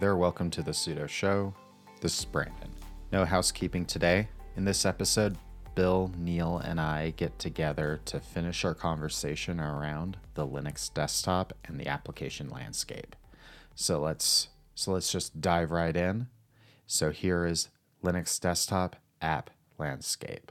There, welcome to the Sudo Show. This is Brandon. No housekeeping today. In this episode, Bill, Neil, and I get together to finish our conversation around the Linux desktop and the application landscape. So let's so let's just dive right in. So here is Linux desktop app landscape.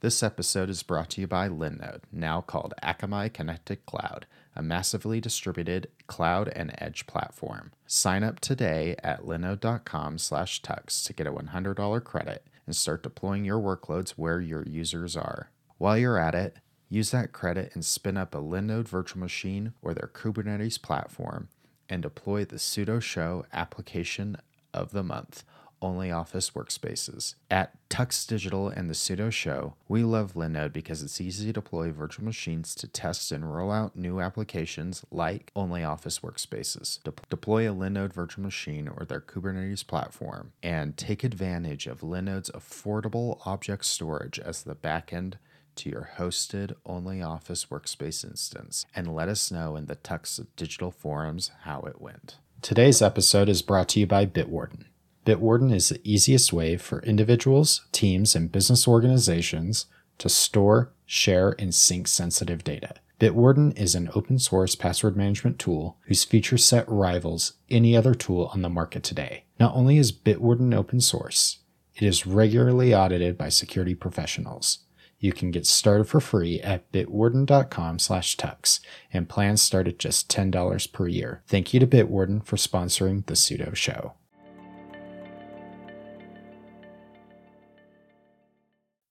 This episode is brought to you by Linode, now called Akamai Connected Cloud, a massively distributed cloud and edge platform. Sign up today at linode.com/tux to get a $100 credit and start deploying your workloads where your users are. While you're at it, use that credit and spin up a Linode virtual machine or their Kubernetes platform and deploy the Sudo Show application of the month only Office workspaces. At Tux Digital and the Sudo Show, we love Linode because it's easy to deploy virtual machines to test and roll out new applications like Only Office workspaces. De- deploy a Linode virtual machine or their Kubernetes platform and take advantage of Linode's affordable object storage as the backend to your hosted only Office workspace instance and let us know in the Tux Digital forums how it went. Today's episode is brought to you by Bitwarden. Bitwarden is the easiest way for individuals, teams, and business organizations to store, share, and sync sensitive data. Bitwarden is an open source password management tool whose feature set rivals any other tool on the market today. Not only is Bitwarden open source, it is regularly audited by security professionals. You can get started for free at bitwarden.com slash tux, and plans start at just $10 per year. Thank you to Bitwarden for sponsoring the Sudo Show.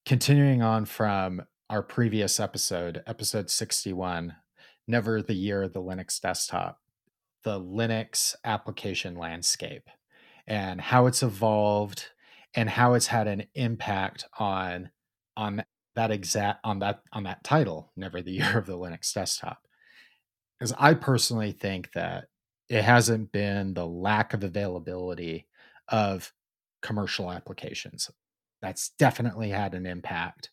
Continuing on from our previous episode, episode 61, Never the Year of the Linux Desktop, the Linux application landscape, and how it's evolved and how it's had an impact on on that exact on that on that title, Never the Year of the Linux Desktop. Because I personally think that it hasn't been the lack of availability of commercial applications that's definitely had an impact.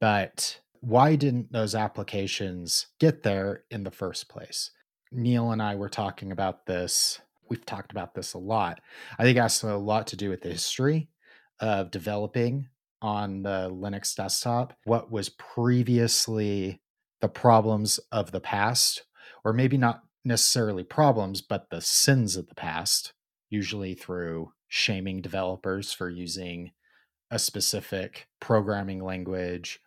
But why didn't those applications get there in the first place? Neil and I were talking about this. We've talked about this a lot. I think it has a lot to do with the history of developing on the Linux desktop, what was previously the problems of the past, or maybe not necessarily problems, but the sins of the past, usually through shaming developers for using a specific programming language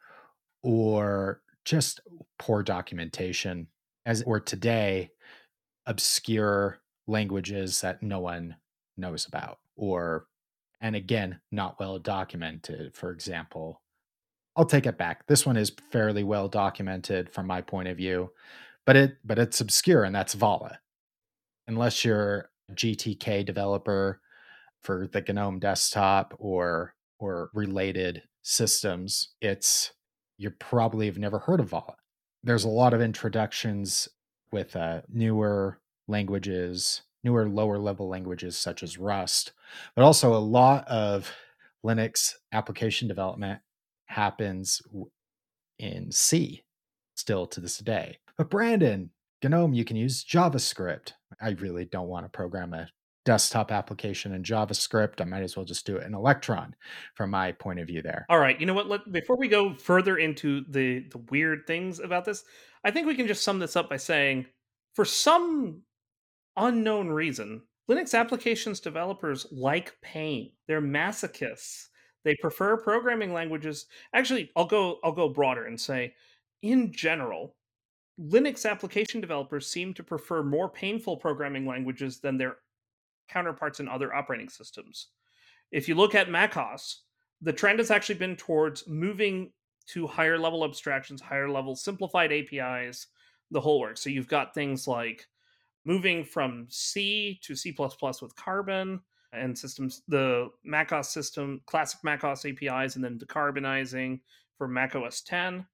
or just poor documentation as or today obscure languages that no one knows about or and again not well documented. For example I'll take it back. This one is fairly well documented from my point of view but it but it's obscure and that's Vala. Unless you're a GTK developer for the GNOME desktop or or related systems, it's you probably have never heard of Vala. There's a lot of introductions with uh, newer languages, newer lower level languages such as Rust, but also a lot of Linux application development happens in C still to this day. But Brandon, GNOME, you can use JavaScript. I really don't want to program a desktop application in JavaScript. I might as well just do it in Electron from my point of view there. All right. You know what? Let, before we go further into the, the weird things about this, I think we can just sum this up by saying for some unknown reason, Linux applications developers like pain. They're masochists. They prefer programming languages. Actually, I'll go I'll go broader and say in general, Linux application developers seem to prefer more painful programming languages than their counterparts in other operating systems. If you look at macOS, the trend has actually been towards moving to higher level abstractions, higher level simplified APIs, the whole work. So you've got things like moving from C to C with Carbon and systems, the macOS system, classic macOS APIs, and then decarbonizing for macOS 10,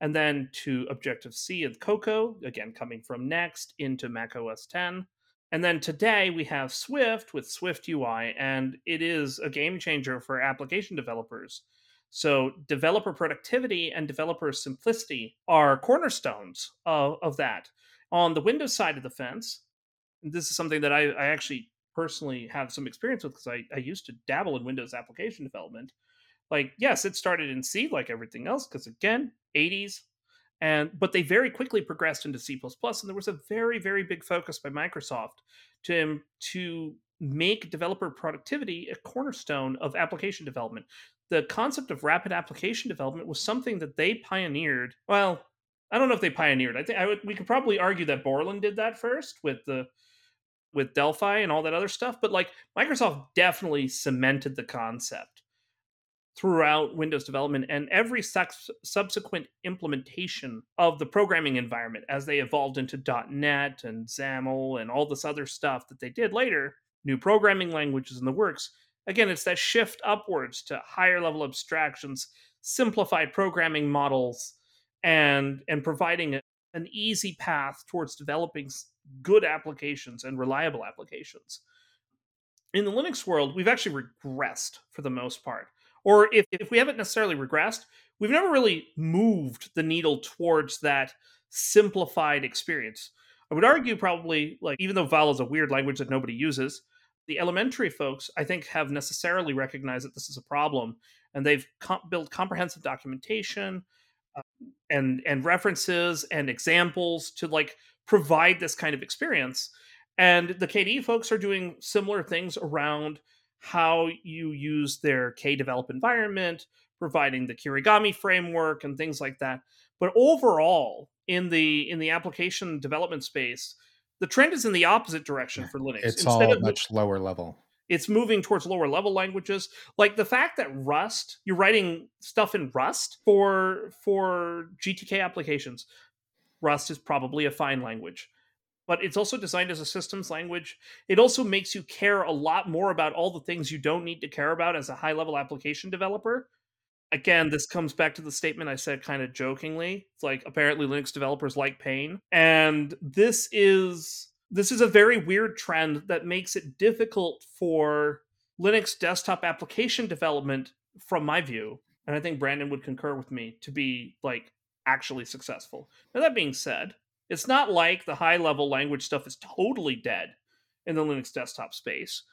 and then to Objective C and Cocoa, again coming from Next into macOS 10. And then today we have Swift with Swift UI, and it is a game changer for application developers. So, developer productivity and developer simplicity are cornerstones of, of that. On the Windows side of the fence, this is something that I, I actually personally have some experience with because I, I used to dabble in Windows application development. Like, yes, it started in C like everything else, because again, 80s, and but they very quickly progressed into C++, and there was a very, very big focus by Microsoft to um, to make developer productivity a cornerstone of application development. The concept of rapid application development was something that they pioneered. Well, I don't know if they pioneered. I think I would, we could probably argue that Borland did that first with the with Delphi and all that other stuff, but like Microsoft definitely cemented the concept throughout Windows development and every subsequent implementation of the programming environment as they evolved into .NET and XAML and all this other stuff that they did later, new programming languages in the works. Again, it's that shift upwards to higher level abstractions, simplified programming models, and and providing an easy path towards developing good applications and reliable applications. In the Linux world, we've actually regressed for the most part or if, if we haven't necessarily regressed, we've never really moved the needle towards that simplified experience. I would argue probably like even though Vala is a weird language that nobody uses, the elementary folks I think have necessarily recognized that this is a problem, and they've com- built comprehensive documentation uh, and and references and examples to like provide this kind of experience. And the KDE folks are doing similar things around how you use their KDevelop environment, providing the Kirigami framework and things like that. But overall, in the in the application development space, the trend is in the opposite direction for Linux. It's Instead all of, much lower level. It's moving towards lower level languages. Like the fact that Rust, you're writing stuff in Rust for for GTK applications. Rust is probably a fine language but it's also designed as a systems language. It also makes you care a lot more about all the things you don't need to care about as a high level application developer. Again, this comes back to the statement I said kind of jokingly. It's like apparently Linux developers like pain. And this is this is a very weird trend that makes it difficult for Linux desktop application development from my view. And I think Brandon would concur with me to be like actually successful. Now that being said, it's not like the high level language stuff is totally dead in the Linux desktop space.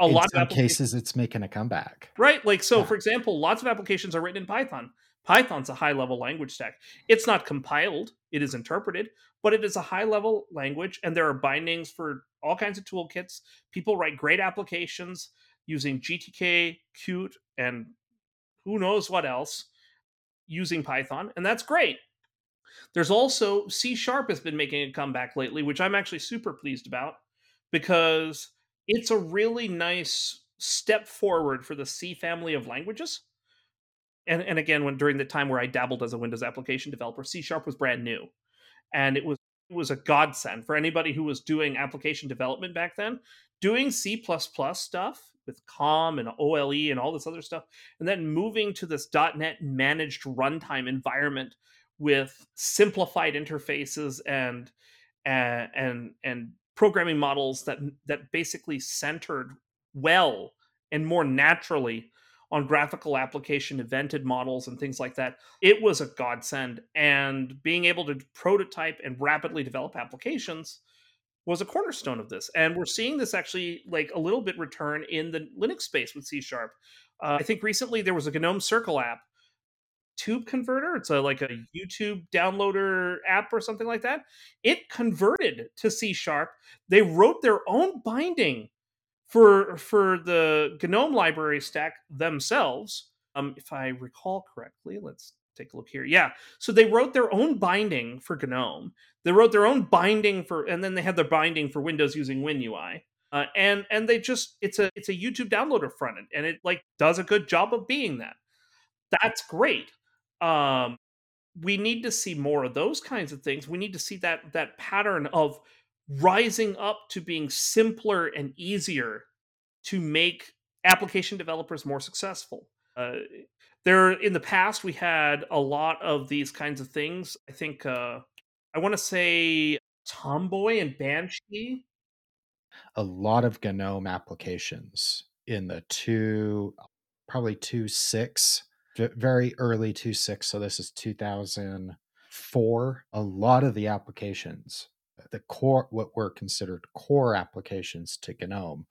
A in lot of cases, it's making a comeback. Right. Like, so yeah. for example, lots of applications are written in Python. Python's a high level language stack. It's not compiled, it is interpreted, but it is a high level language, and there are bindings for all kinds of toolkits. People write great applications using GTK, Qt, and who knows what else using Python, and that's great. There's also C sharp has been making a comeback lately, which I'm actually super pleased about because it's a really nice step forward for the C family of languages. And, and again, when during the time where I dabbled as a Windows application developer, C sharp was brand new, and it was it was a godsend for anybody who was doing application development back then. Doing C stuff with COM and OLE and all this other stuff, and then moving to this .NET managed runtime environment with simplified interfaces and and and, and programming models that that basically centered well and more naturally on graphical application evented models and things like that it was a godsend. And being able to prototype and rapidly develop applications was a cornerstone of this. And we're seeing this actually like a little bit return in the linux space with c sharp. Uh, i think recently there was a gnome circle app tube converter it's a like a youtube downloader app or something like that it converted to c sharp they wrote their own binding for for the gnome library stack themselves um if i recall correctly let's take a look here yeah so they wrote their own binding for gnome they wrote their own binding for and then they had their binding for windows using winui uh, and and they just it's a it's a youtube downloader front end and it like does a good job of being that. That's great um, we need to see more of those kinds of things. We need to see that that pattern of rising up to being simpler and easier to make application developers more successful. Uh, there, in the past, we had a lot of these kinds of things. I think uh, I want to say Tomboy and Banshee. A lot of GNOME applications in the two, probably two six very early 2.6. So this is 2004. A lot of the applications, uh, the core, what were considered core applications to GNOME,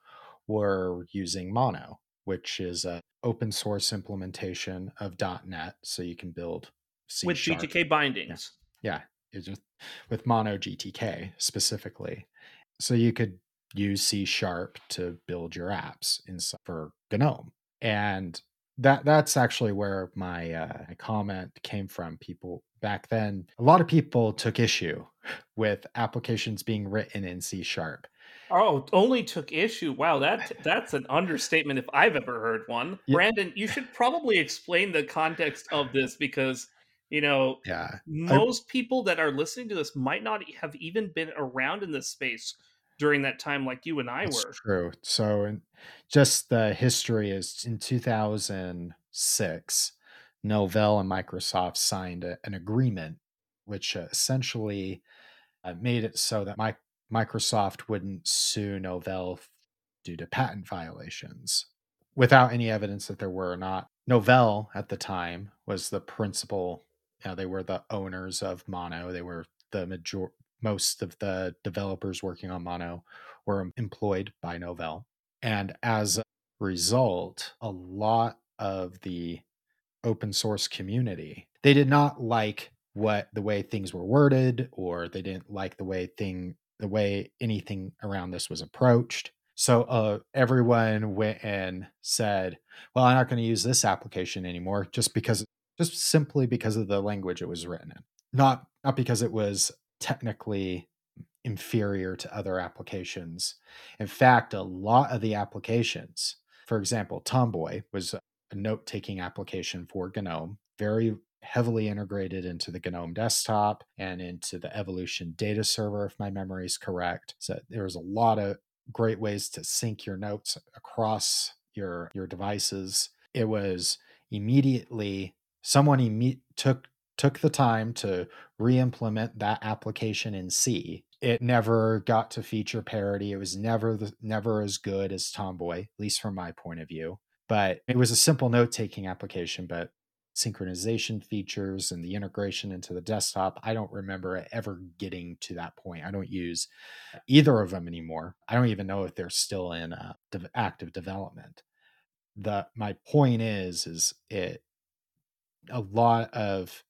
were using Mono, which is an open source implementation of .NET. So you can build C with GTK bindings. Yeah, yeah just with Mono GTK specifically. So you could use C sharp to build your apps in for GNOME. And that that's actually where my uh, comment came from. People back then, a lot of people took issue with applications being written in C sharp. Oh, only took issue. Wow, that that's an understatement if I've ever heard one. Yeah. Brandon, you should probably explain the context of this because you know, yeah, most I, people that are listening to this might not have even been around in this space during that time like you and I were. True. So, just the history is in 2006, Novell and Microsoft signed a, an agreement, which uh, essentially uh, made it so that my, Microsoft wouldn't sue Novell due to patent violations without any evidence that there were or not. Novell at the time was the principal, you know, they were the owners of Mono. They were the major most of the developers working on Mono were employed by Novell. And as a result, a lot of the open source community, they did not like what the way things were worded or they didn't like the way thing the way anything around this was approached. So uh, everyone went and said, "Well, I'm not going to use this application anymore, just because, just simply because of the language it was written in, not not because it was technically inferior to other applications. In fact, a lot of the applications, for example, Tomboy was a note taking application for GNOME, very heavily integrated into the GNOME desktop and into the Evolution data server, if my memory is correct. So there was a lot of great ways to sync your notes across your your devices. It was immediately someone imme- took took the time to re-implement that application in C. It never got to feature parity. It was never the, never as good as Tomboy, at least from my point of view. But it was a simple note-taking application, but synchronization features and the integration into the desktop, I don't remember ever getting to that point. I don't use either of them anymore. I don't even know if they're still in uh, de- active development. The my point is is it a lot of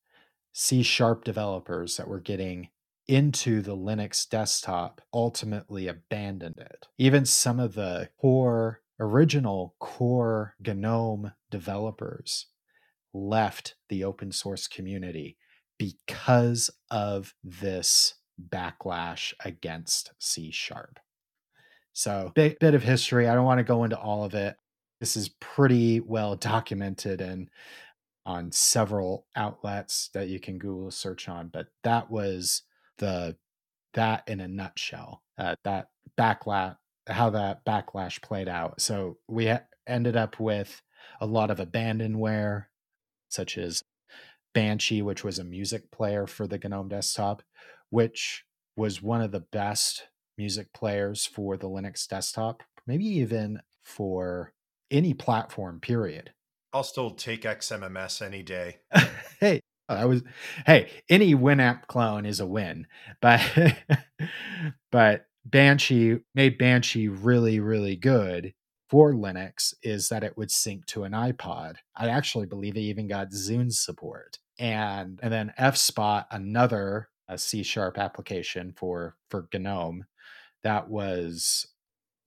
C sharp developers that were getting into the Linux desktop ultimately abandoned it. Even some of the core, original core GNOME developers left the open source community because of this backlash against C sharp. So, bit, bit of history. I don't want to go into all of it. This is pretty well documented and on several outlets that you can Google search on. But that was the that in a nutshell. Uh, that backlash, how that backlash played out. So we ha- ended up with a lot of abandonware, such as Banshee, which was a music player for the GNOME desktop, which was one of the best music players for the Linux desktop, maybe even for any platform, period. I'll still take XMMS any day. hey, I was hey, any Winamp clone is a win. But but Banshee made Banshee really, really good for Linux is that it would sync to an iPod. I actually believe it even got Zune support. And and then F-Spot, another C sharp application for for GNOME that was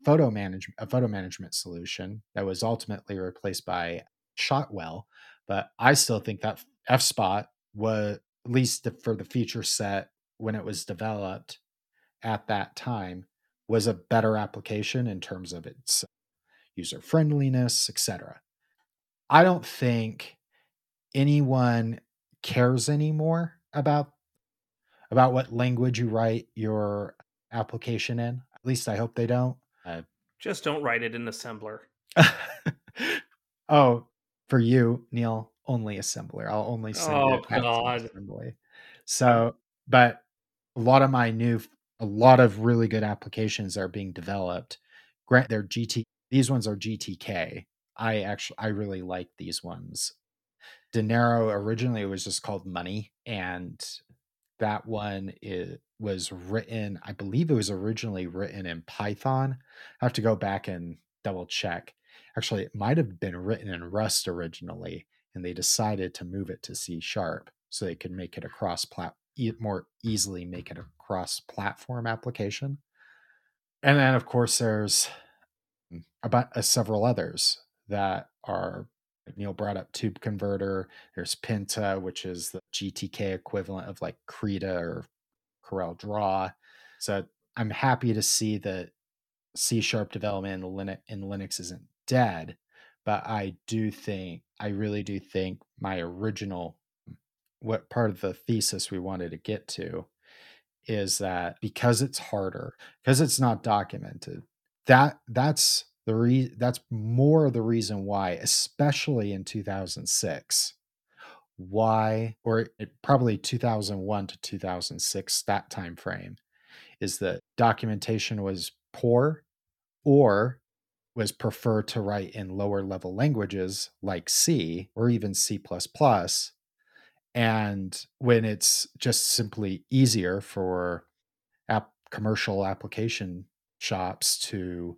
photo management a photo management solution that was ultimately replaced by Shotwell, but I still think that F-Spot was at least for the feature set when it was developed at that time was a better application in terms of its user friendliness, etc. I don't think anyone cares anymore about about what language you write your application in. At least I hope they don't. Uh, Just don't write it in assembler. oh, for you, Neil, only assembler. I'll only send oh, it God. assembly. So, but a lot of my new, a lot of really good applications are being developed. Grant, they're GT. These ones are GTK. I actually, I really like these ones. Denaro originally was just called Money, and that one is, was written, I believe it was originally written in Python. I have to go back and double check. Actually, it might have been written in Rust originally, and they decided to move it to C sharp so they could make it a cross plat more easily make it a cross platform application. And then of course there's about uh, several others that are Neil brought up Tube Converter. There's Pinta, which is the GTK equivalent of like Krita or Corel Draw. So I'm happy to see that C sharp development in Linux, in Linux isn't dead, but I do think I really do think my original what part of the thesis we wanted to get to is that because it's harder, because it's not documented, that that's the re- that's more the reason why, especially in 2006, why or it, probably 2001 to 2006 that time frame is that documentation was poor or was prefer to write in lower level languages like C or even C++ and when it's just simply easier for app commercial application shops to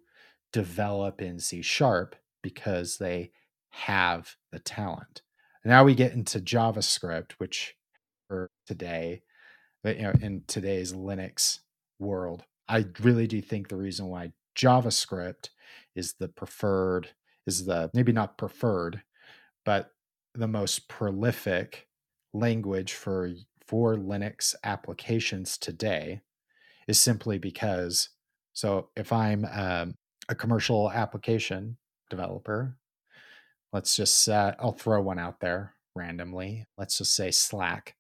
develop in C sharp because they have the talent. Now we get into JavaScript, which for today, you know, in today's Linux world, I really do think the reason why JavaScript is the preferred, is the maybe not preferred, but the most prolific language for for Linux applications today is simply because so if I'm um, a commercial application developer, let's just uh, I'll throw one out there randomly. Let's just say Slack.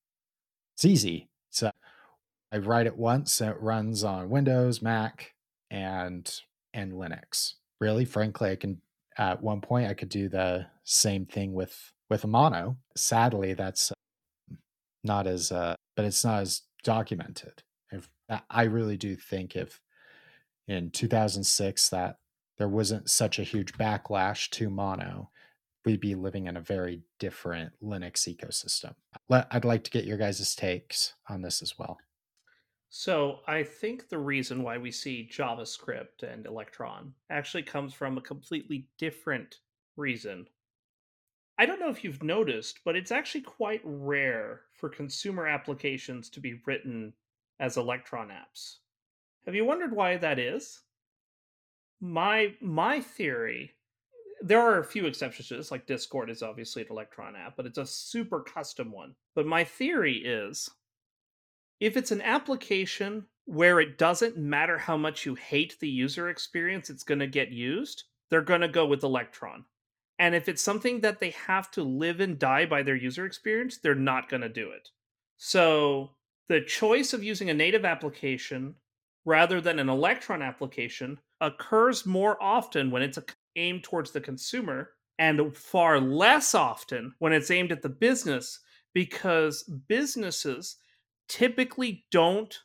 It's easy. So I write it once, it runs on Windows, Mac, and and Linux. Really, frankly, I can at one point I could do the same thing with with a mono. Sadly, that's not as uh, but it's not as documented. If I really do think if in 2006 that there wasn't such a huge backlash to mono, we'd be living in a very different Linux ecosystem. I'd like to get your guys' takes on this as well. So, I think the reason why we see JavaScript and Electron actually comes from a completely different reason I don't know if you've noticed, but it's actually quite rare for consumer applications to be written as Electron apps. Have you wondered why that is? My my theory, there are a few exceptions to this, like Discord is obviously an Electron app, but it's a super custom one. But my theory is if it's an application where it doesn't matter how much you hate the user experience it's going to get used, they're going to go with Electron. And if it's something that they have to live and die by their user experience, they're not going to do it. So the choice of using a native application rather than an Electron application occurs more often when it's aimed towards the consumer and far less often when it's aimed at the business because businesses typically don't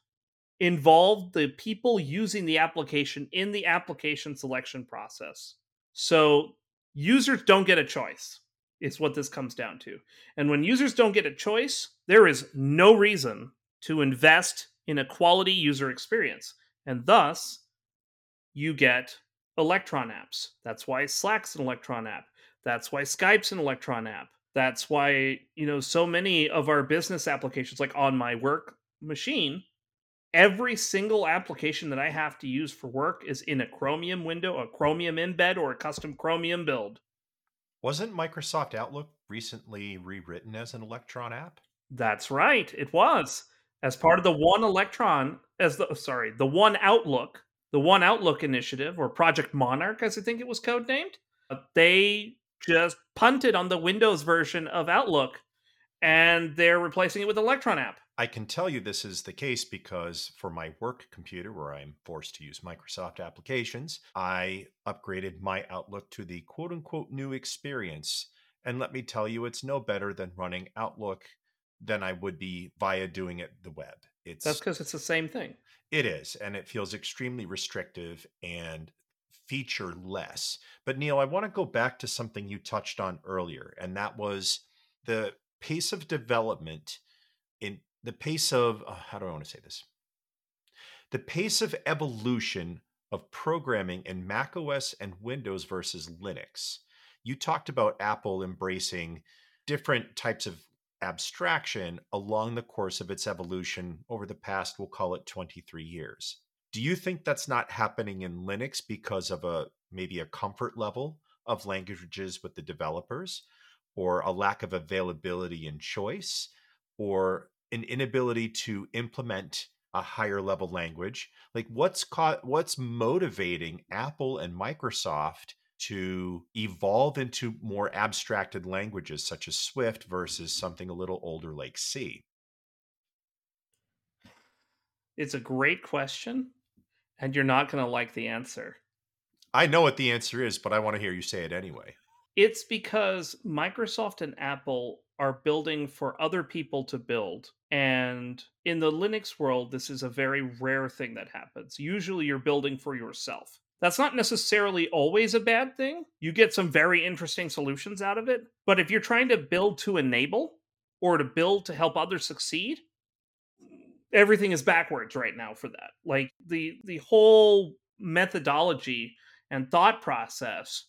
involve the people using the application in the application selection process. So users don't get a choice is what this comes down to. And when users don't get a choice there is no reason to invest in a quality user experience and thus you get electron apps. That's why slack's an electron app. That's why skype's an electron app that's why you know so many of our business applications like on my work machine every single application that I have to use for work is in a Chromium window, a Chromium embed, or a custom Chromium build. Wasn't Microsoft Outlook recently rewritten as an Electron app? That's right, it was. As part of the One Electron, as the sorry, the One Outlook, the One Outlook initiative, or Project Monarch, as I think it was codenamed, uh, they just punted on the Windows version of Outlook and they're replacing it with Electron app. I can tell you this is the case because for my work computer, where I'm forced to use Microsoft applications, I upgraded my Outlook to the quote unquote new experience. And let me tell you, it's no better than running Outlook than I would be via doing it the web. It's That's because it's the same thing. It is, and it feels extremely restrictive and feature less. But Neil, I want to go back to something you touched on earlier, and that was the pace of development in the pace of uh, how do I want to say this? The pace of evolution of programming in Mac OS and Windows versus Linux. You talked about Apple embracing different types of abstraction along the course of its evolution over the past, we'll call it 23 years. Do you think that's not happening in Linux because of a maybe a comfort level of languages with the developers? Or a lack of availability and choice? Or an inability to implement a higher level language? Like what's co- what's motivating apple and microsoft to evolve into more abstracted languages such as swift versus something a little older like c? It's a great question and you're not going to like the answer i know what the answer is but i want to hear you say it anyway it's because microsoft and apple are building for other people to build. And in the Linux world, this is a very rare thing that happens. Usually you're building for yourself. That's not necessarily always a bad thing. You get some very interesting solutions out of it. But if you're trying to build to enable or to build to help others succeed, everything is backwards right now for that. Like the the whole methodology and thought process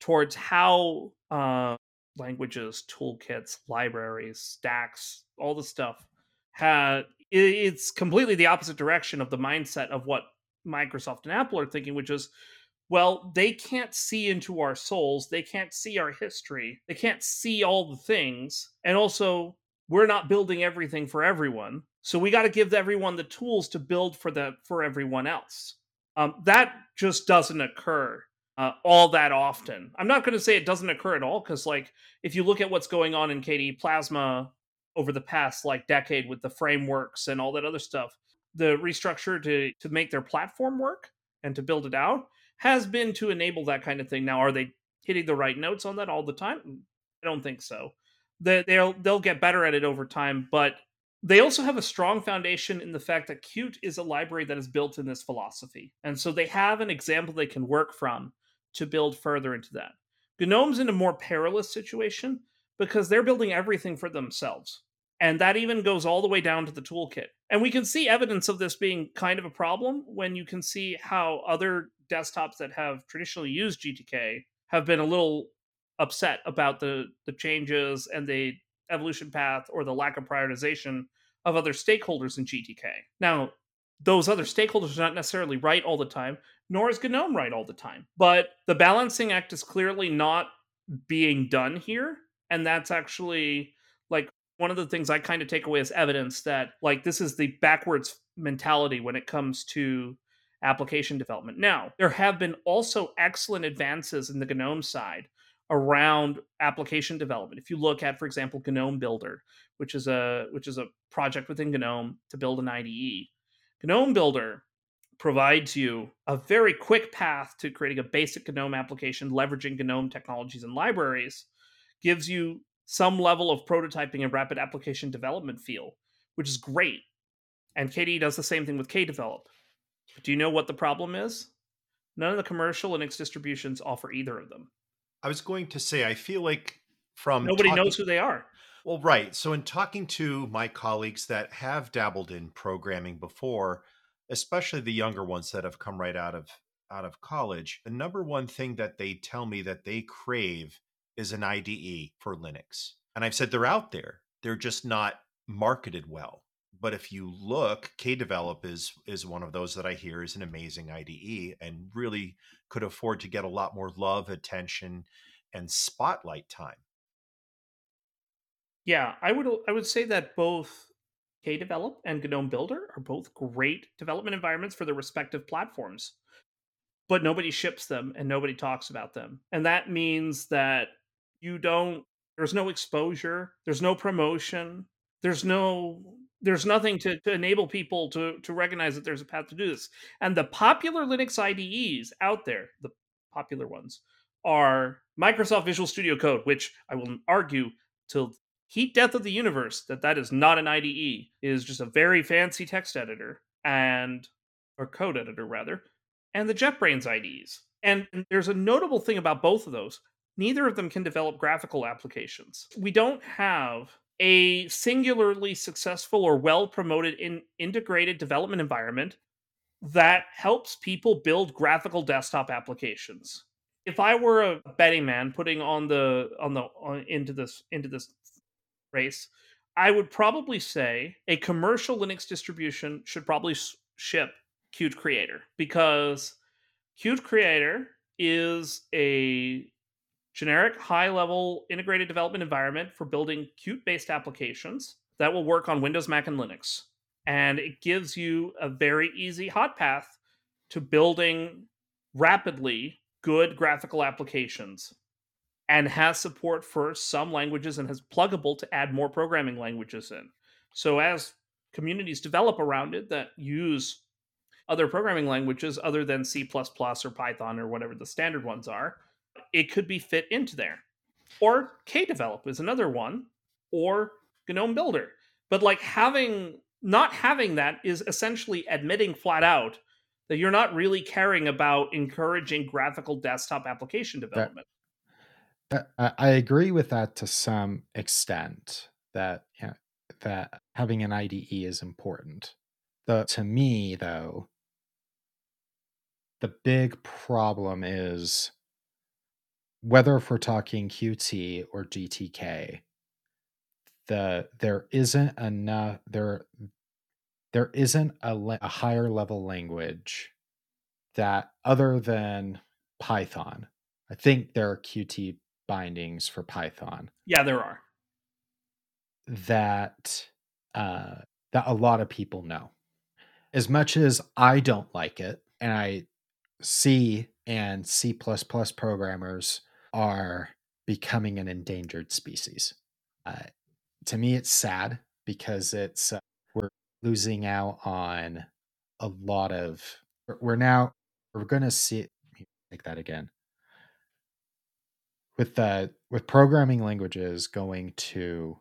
towards how uh, languages, toolkits, libraries, stacks, all the stuff. Had it's completely the opposite direction of the mindset of what Microsoft and Apple are thinking, which is, well, they can't see into our souls, they can't see our history, they can't see all the things, and also we're not building everything for everyone. So we got to give everyone the tools to build for the for everyone else. Um, that just doesn't occur uh, all that often. I'm not going to say it doesn't occur at all because, like, if you look at what's going on in KDE Plasma over the past like decade with the frameworks and all that other stuff, the restructure to to make their platform work and to build it out has been to enable that kind of thing. Now, are they hitting the right notes on that all the time? I don't think so. They, they'll they'll get better at it over time, but they also have a strong foundation in the fact that Qt is a library that is built in this philosophy. And so they have an example they can work from to build further into that. GNOME's in a more perilous situation because they're building everything for themselves. And that even goes all the way down to the toolkit. And we can see evidence of this being kind of a problem when you can see how other desktops that have traditionally used GTK have been a little upset about the, the changes and the evolution path or the lack of prioritization of other stakeholders in GTK. Now, those other stakeholders are not necessarily right all the time, nor is GNOME right all the time. But the balancing act is clearly not being done here. And that's actually like one of the things I kind of take away as evidence that like this is the backwards mentality when it comes to application development. Now, there have been also excellent advances in the GNOME side around application development. If you look at, for example, GNOME Builder, which is a which is a project within GNOME to build an IDE. GNOME Builder provides you a very quick path to creating a basic GNOME application leveraging GNOME technologies and libraries, gives you some level of prototyping and rapid application development feel, which is great. And KDE does the same thing with KDevelop. But do you know what the problem is? None of the commercial Linux distributions offer either of them. I was going to say, I feel like from nobody talking, knows who they are. Well, right. So, in talking to my colleagues that have dabbled in programming before, especially the younger ones that have come right out of out of college, the number one thing that they tell me that they crave is an IDE for Linux. And I've said they're out there. They're just not marketed well. But if you look, KDevelop is is one of those that I hear is an amazing IDE and really could afford to get a lot more love, attention, and spotlight time. Yeah, I would I would say that both KDevelop and GNOME Builder are both great development environments for their respective platforms. But nobody ships them and nobody talks about them. And that means that you don't there's no exposure, there's no promotion, there's no there's nothing to, to enable people to to recognize that there's a path to do this. And the popular Linux IDEs out there, the popular ones, are Microsoft Visual Studio Code, which I will argue till heat death of the universe that that is not an IDE. It is just a very fancy text editor and or code editor rather, and the JetBrains IDEs. And there's a notable thing about both of those. neither of them can develop graphical applications. We don't have a singularly successful or well promoted in integrated development environment that helps people build graphical desktop applications. If I were a betting man putting on the on the on, into this into this race, I would probably say a commercial Linux distribution should probably ship Qt Creator because Qt Creator is a generic high level integrated development environment for building Qt based applications that will work on Windows, Mac, and Linux. And it gives you a very easy hot path to building rapidly good graphical applications and has support for some languages and has pluggable to add more programming languages in. So as communities develop around it that use other programming languages other than C++ or Python or whatever the standard ones are, it could be fit into there. Or Kdevelop is another one, or GNOME Builder. But like having not having that is essentially admitting flat out that you're not really caring about encouraging graphical desktop application development. That, I agree with that to some extent. That yeah, that having an IDE is important. The to me though, the big problem is whether if we're talking Qt or GTK, the there isn't enough there there isn't a, a higher level language that other than Python. I think there are Qt bindings for Python. Yeah, there are. That uh, that a lot of people know. As much as I don't like it, and I C and C programmers are becoming an endangered species. Uh, to me, it's sad because it's uh, we're losing out on a lot of. We're now we're going to see like that again with the with programming languages going to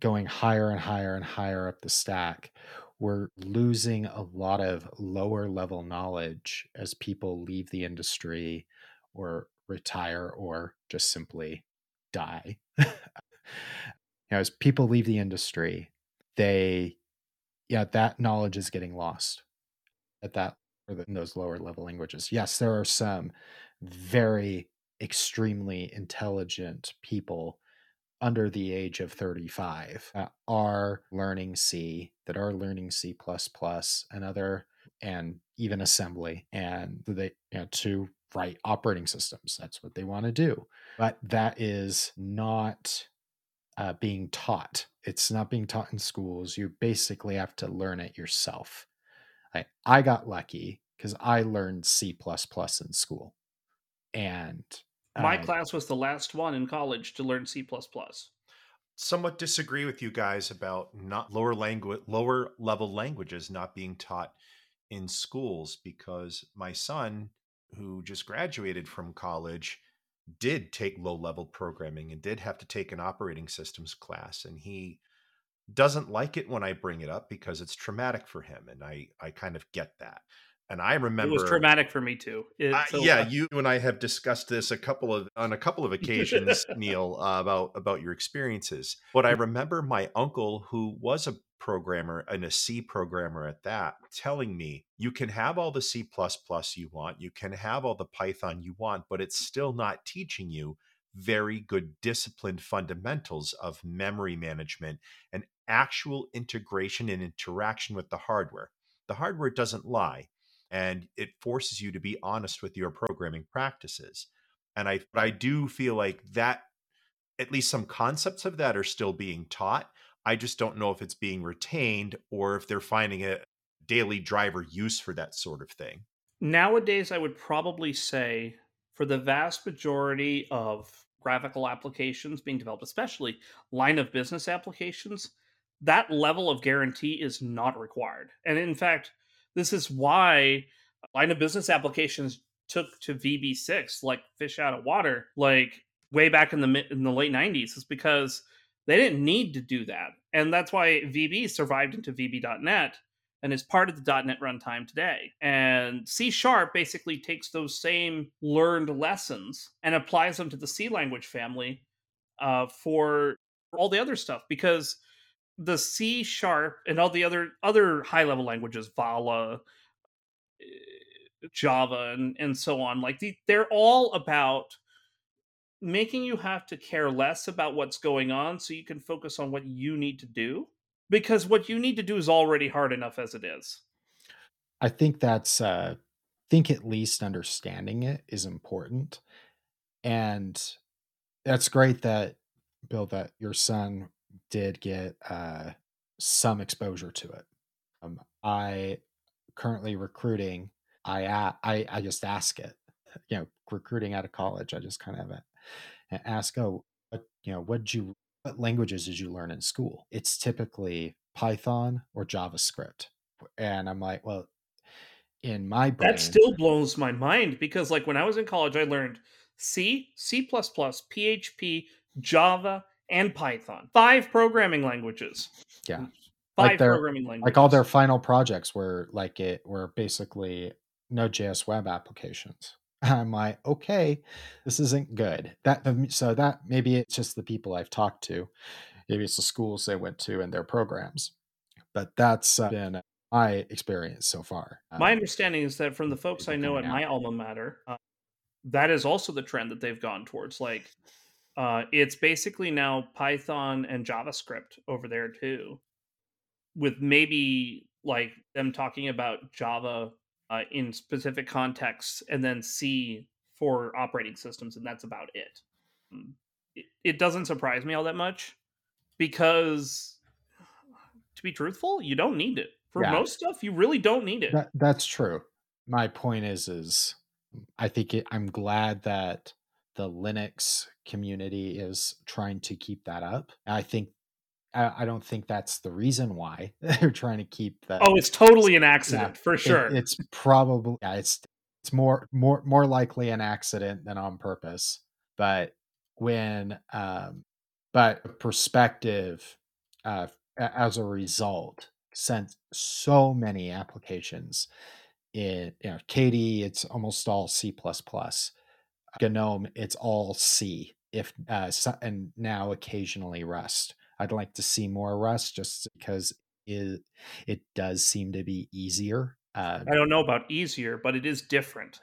going higher and higher and higher up the stack we're losing a lot of lower level knowledge as people leave the industry or retire or just simply die. you know, as people leave the industry, they, yeah, that knowledge is getting lost at that or in those lower level languages. Yes, there are some very extremely intelligent people under the age of 35 that are learning C, that are learning C and other and even assembly and they you know, to write operating systems. That's what they want to do. But that is not uh, being taught. It's not being taught in schools. You basically have to learn it yourself. I, I got lucky because I learned C in school. And my uh, class was the last one in college to learn C somewhat disagree with you guys about not lower language lower level languages not being taught in schools because my son who just graduated from college did take low level programming and did have to take an operating systems class and he doesn't like it when I bring it up because it's traumatic for him and I I kind of get that. And I remember it was traumatic for me too. Yeah, you and I have discussed this a couple of on a couple of occasions, Neil, uh, about about your experiences. But I remember my uncle, who was a programmer and a C programmer at that, telling me you can have all the C you want, you can have all the Python you want, but it's still not teaching you very good disciplined fundamentals of memory management and actual integration and interaction with the hardware. The hardware doesn't lie and it forces you to be honest with your programming practices. And I I do feel like that at least some concepts of that are still being taught. I just don't know if it's being retained or if they're finding a daily driver use for that sort of thing. Nowadays, I would probably say for the vast majority of graphical applications being developed, especially line of business applications, that level of guarantee is not required. And in fact, this is why line of business applications took to VB6 like fish out of water, like way back in the in the late 90s, is because they didn't need to do that. And that's why VB survived into VB.net and is part of the .NET runtime today. And C Sharp basically takes those same learned lessons and applies them to the C language family uh, for all the other stuff because the C sharp and all the other other high level languages, Vala, eh, Java, and and so on, like the, they're all about making you have to care less about what's going on so you can focus on what you need to do because what you need to do is already hard enough as it is. I think that's uh think at least understanding it is important. And that's great that Bill that your son did get uh some exposure to it. Um I currently recruiting I I I just ask it. You know, recruiting out of college, I just kind of ask, oh, what, you know, what did you what languages did you learn in school? It's typically Python or JavaScript. And I'm like, well, in my brain, that still blows my mind because, like, when I was in college, I learned C, C, PHP, Java, and Python. Five programming languages. Yeah. Five like their, programming languages. Like all their final projects were like it were basically Node.js web applications. I'm like, okay, this isn't good. That so that maybe it's just the people I've talked to, maybe it's the schools they went to and their programs, but that's uh, been my experience so far. My um, understanding is that from the folks I know at out. my alma mater, uh, that is also the trend that they've gone towards. Like, uh, it's basically now Python and JavaScript over there too, with maybe like them talking about Java uh, in specific contexts, and then C for operating systems, and that's about it. Hmm. It, it doesn't surprise me all that much because, to be truthful, you don't need it for yeah. most stuff. You really don't need it. That, that's true. My point is, is I think it, I'm glad that the Linux community is trying to keep that up. I think I, don't think that's the reason why they're trying to keep that. Oh, it's totally an accident yeah, for sure. It, it's probably yeah, it's it's more more more likely an accident than on purpose. But when um, but perspective uh, as a result, since so many applications in you know KDE, it's almost all C plus plus. GNOME, it's all C. If uh, and now occasionally Rust I'd like to see more Rust just because it it does seem to be easier. Uh, I don't know about easier, but it is different.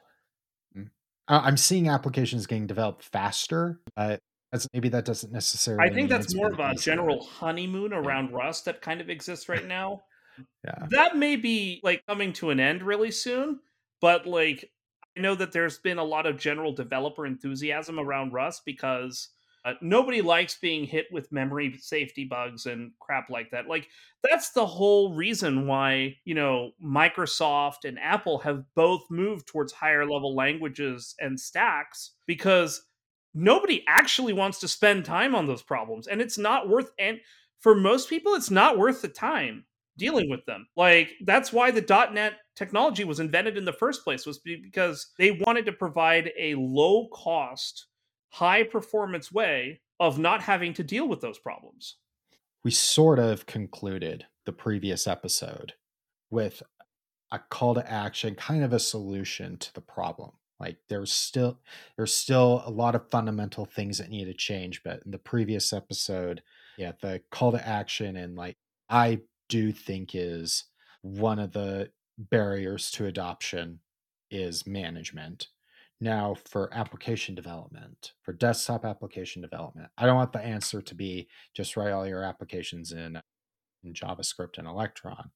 Mm. I'm seeing applications getting developed faster, but maybe that doesn't necessarily. I think that's more of a easier. general honeymoon around yeah. Rust that kind of exists right now. yeah, that may be like coming to an end really soon, but like I know that there's been a lot of general developer enthusiasm around Rust because uh, nobody likes being hit with memory safety bugs and crap like that. Like that's the whole reason why you know Microsoft and Apple have both moved towards higher level languages and stacks because nobody actually wants to spend time on those problems, and it's not worth. And for most people, it's not worth the time dealing with them. Like that's why the .NET technology was invented in the first place was because they wanted to provide a low cost high performance way of not having to deal with those problems. We sort of concluded the previous episode with a call to action, kind of a solution to the problem. Like there's still there's still a lot of fundamental things that need to change, but in the previous episode, yeah, the call to action and like I do think is one of the barriers to adoption is management now for application development, for desktop application development. I don't want the answer to be just write all your applications in, in JavaScript and Electron.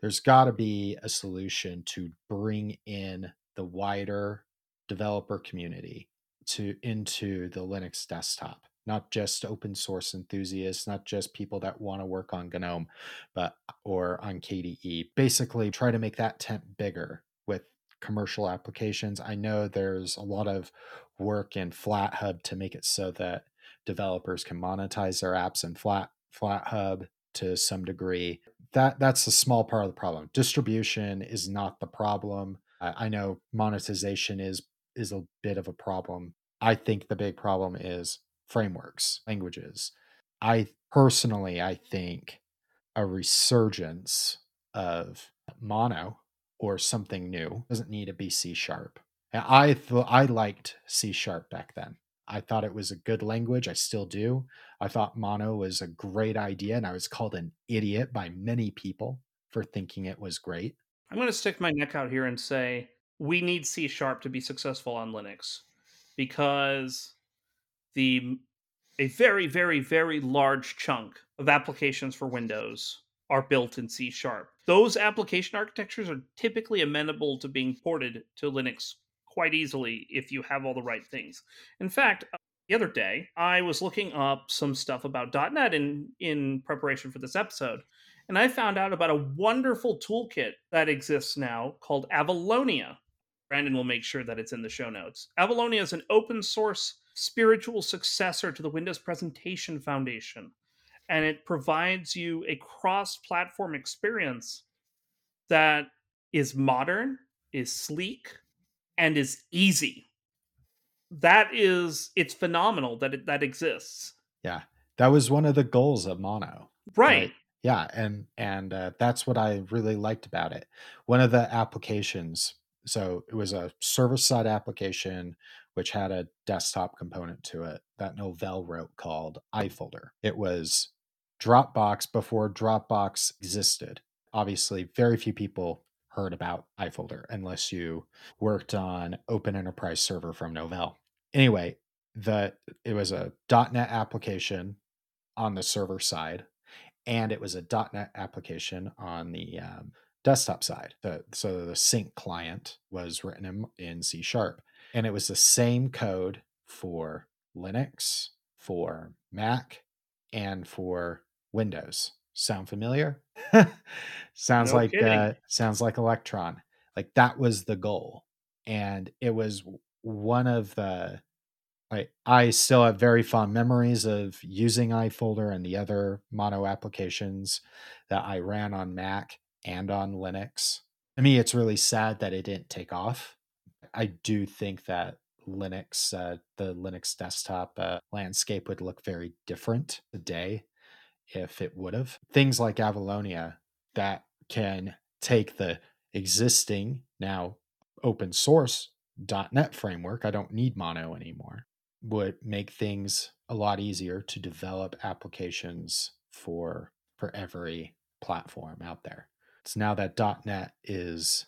There's got to be a solution to bring in the wider developer community to into the Linux desktop, not just open source enthusiasts, not just people that want to work on GNOME, but or on KDE. Basically, try to make that tent bigger commercial applications. I know there's a lot of work in FlatHub to make it so that developers can monetize their apps in Flat FlatHub to some degree. That that's a small part of the problem. Distribution is not the problem. I, I know monetization is is a bit of a problem. I think the big problem is frameworks, languages. I personally, I think a resurgence of mono or something new. It doesn't need to be C sharp. I th- I liked C sharp back then. I thought it was a good language. I still do. I thought mono was a great idea, and I was called an idiot by many people for thinking it was great. I'm going to stick my neck out here and say we need C sharp to be successful on Linux because the a very very very large chunk of applications for Windows are built in C sharp. Those application architectures are typically amenable to being ported to Linux quite easily if you have all the right things. In fact, uh, the other day I was looking up some stuff about .NET in in preparation for this episode, and I found out about a wonderful toolkit that exists now called Avalonia. Brandon will make sure that it's in the show notes. Avalonia is an open source spiritual successor to the Windows Presentation Foundation, and it provides you a cross platform experience that is modern, is sleek, and is easy. That is, it's phenomenal that it, that exists. Yeah, that was one of the goals of Mono. Right. right? Yeah, and and uh, that's what I really liked about it. One of the applications, so it was a server side application which had a desktop component to it that Novell wrote called iFolder. It was Dropbox before Dropbox existed. Obviously, very few people heard about iFolder unless you worked on Open Enterprise Server from Novell. Anyway, the it was a .NET application on the server side, and it was a .NET application on the um, desktop side. So, so the sync client was written in, in C sharp, and it was the same code for Linux, for Mac, and for Windows. Sound familiar? sounds No like uh, sounds like Electron. Like that was the goal, and it was one of the. I I still have very fond memories of using iFolder and the other Mono applications that I ran on Mac and on Linux. To me, it's really sad that it didn't take off. I do think that Linux, uh, the Linux desktop uh, landscape would look very different today if it would have. Things like Avalonia that can take the existing now open source .NET framework. I don't need Mono anymore. Would make things a lot easier to develop applications for for every platform out there. It's now that .NET is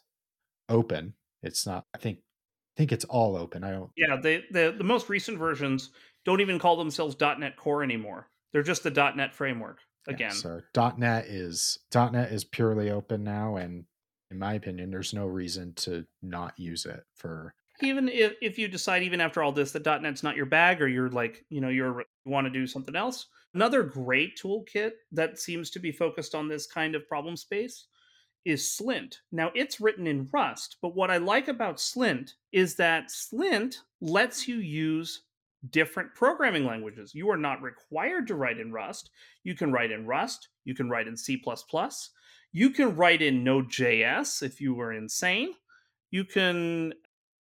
open. It's not. I think. I think it's all open. I don't. Yeah, they, the the most recent versions don't even call themselves .NET Core anymore. They're just the .NET framework yeah, again. so .NET is .NET is purely open now, and in my opinion, there's no reason to not use it for. even if, if you decide even after all this that .NET's not your bag or you're like you know you're you want to do something else another great toolkit that seems to be focused on this kind of problem space is Slint. Now it's written in Rust, but what I like about Slint is that Slint lets you use different programming languages. You are not required to write in Rust. You can write in Rust, you can write in C++, you can write in Node.js if you were insane. You can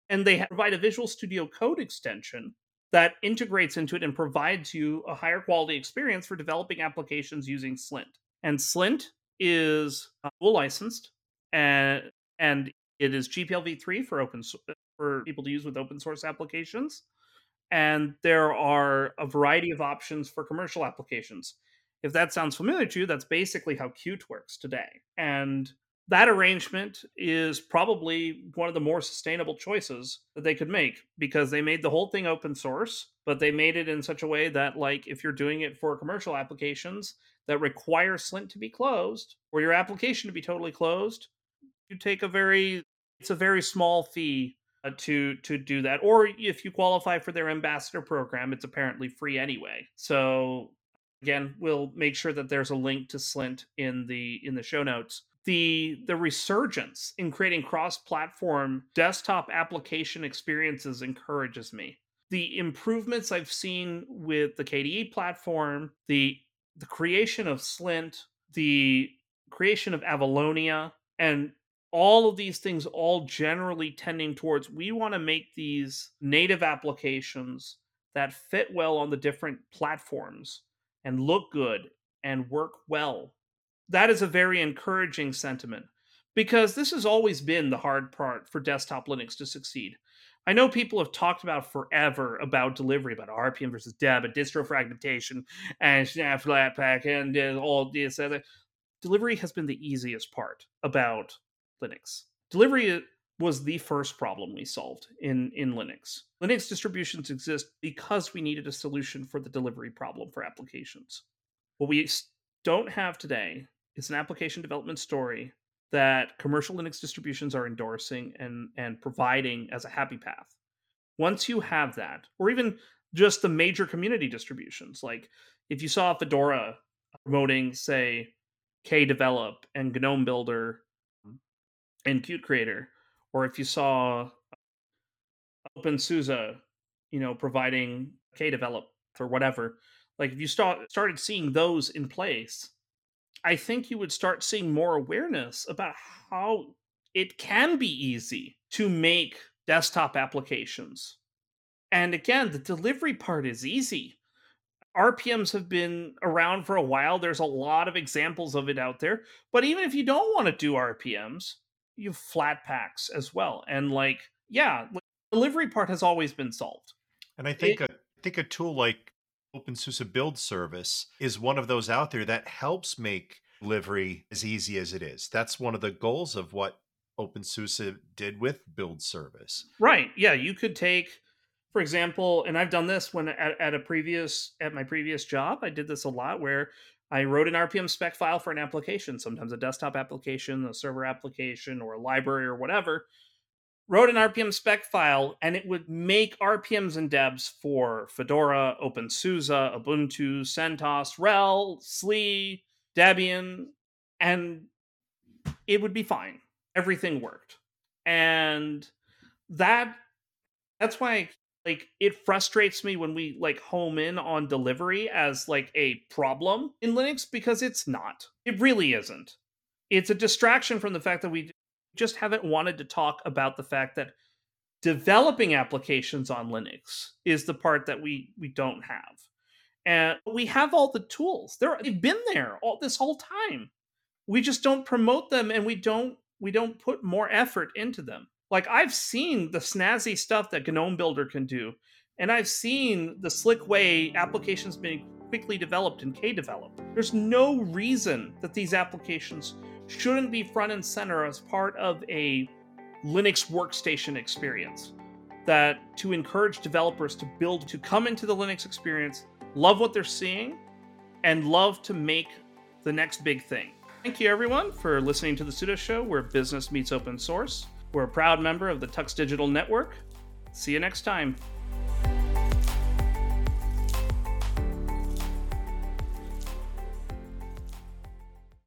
and they provide a Visual Studio Code extension that integrates into it and provides you a higher quality experience for developing applications using Slint. And Slint is uh, dual licensed and and it is GPL v3 for open for people to use with open source applications. And there are a variety of options for commercial applications. If that sounds familiar to you, that's basically how Qt works today. And that arrangement is probably one of the more sustainable choices that they could make because they made the whole thing open source but they made it in such a way that like if you're doing it for commercial applications that require slint to be closed or your application to be totally closed you take a very it's a very small fee uh, to to do that or if you qualify for their ambassador program it's apparently free anyway so again we'll make sure that there's a link to slint in the in the show notes the the resurgence in creating cross-platform desktop application experiences encourages me. The improvements I've seen with the KDE platform, the the creation of Slint, the creation of Avalonia, and all of these things all generally tending towards we want to make these native applications that fit well on the different platforms and look good and work well that is a very encouraging sentiment because this has always been the hard part for desktop Linux to succeed. I know people have talked about forever about delivery, about RPM versus deb, and distro fragmentation, and snap flatpak, and uh, all this other. Delivery has been the easiest part about Linux. Delivery uh, was the first problem we solved in, in Linux. Linux distributions exist because we needed a solution for the delivery problem for applications. What we don't have today is an application development story that commercial Linux distributions are endorsing and, and providing as a happy path. Once you have that, or even just the major community distributions, like if you saw Fedora promoting, say, KDevelop and GNOME Builder and Qt Creator, or if you saw uh, OpenSUSE, you know, providing KDevelop or whatever, like if you start started seeing those in place, I think you would start seeing more awareness about how it can be easy to make desktop applications. And again, the delivery part is easy. RPMs have been around for a while. There's a lot of examples of it out there. But even if you don't want to do RPMs, you have Flatpaks as well. And like, yeah, delivery part has always been solved. And I think it, a, I think a tool like OpenSUSE build service is one of those out there that helps make delivery as easy as it is. That's one of the goals of what OpenSUSE did with build service. Right. Yeah. You could take, for example, and I've done this when at, at a previous at my previous job, I did this a lot where I wrote an RPM spec file for an application, sometimes a desktop application, a server application, or a library or whatever wrote an RPM spec file, and it would make RPMs and debs for Fedora, OpenSUSE, Ubuntu, CentOS, RHEL, SLE, Debian, and it would be fine. Everything worked. And that that's why like it frustrates me when we like home in on delivery as like a problem in Linux because it's not. It really isn't. It's a distraction from the fact that we just haven't wanted to talk about the fact that developing applications on Linux is the part that we we don't have. And we have all the tools. They're, they've been there all this whole time. We just don't promote them and we don't we don't put more effort into them. Like I've seen the snazzy stuff that GNOME Builder can do, and I've seen the slick way applications being quickly developed in KDevelop. There's no reason that these applications shouldn't be front and center as part of a Linux workstation experience. That to encourage developers to build, to come into the Linux experience, love what they're seeing, and love to make the next big thing. Thank you, everyone, for listening to the Sudo Show, where business meets open source. We're a proud member of the Tux Digital Network. See you next time.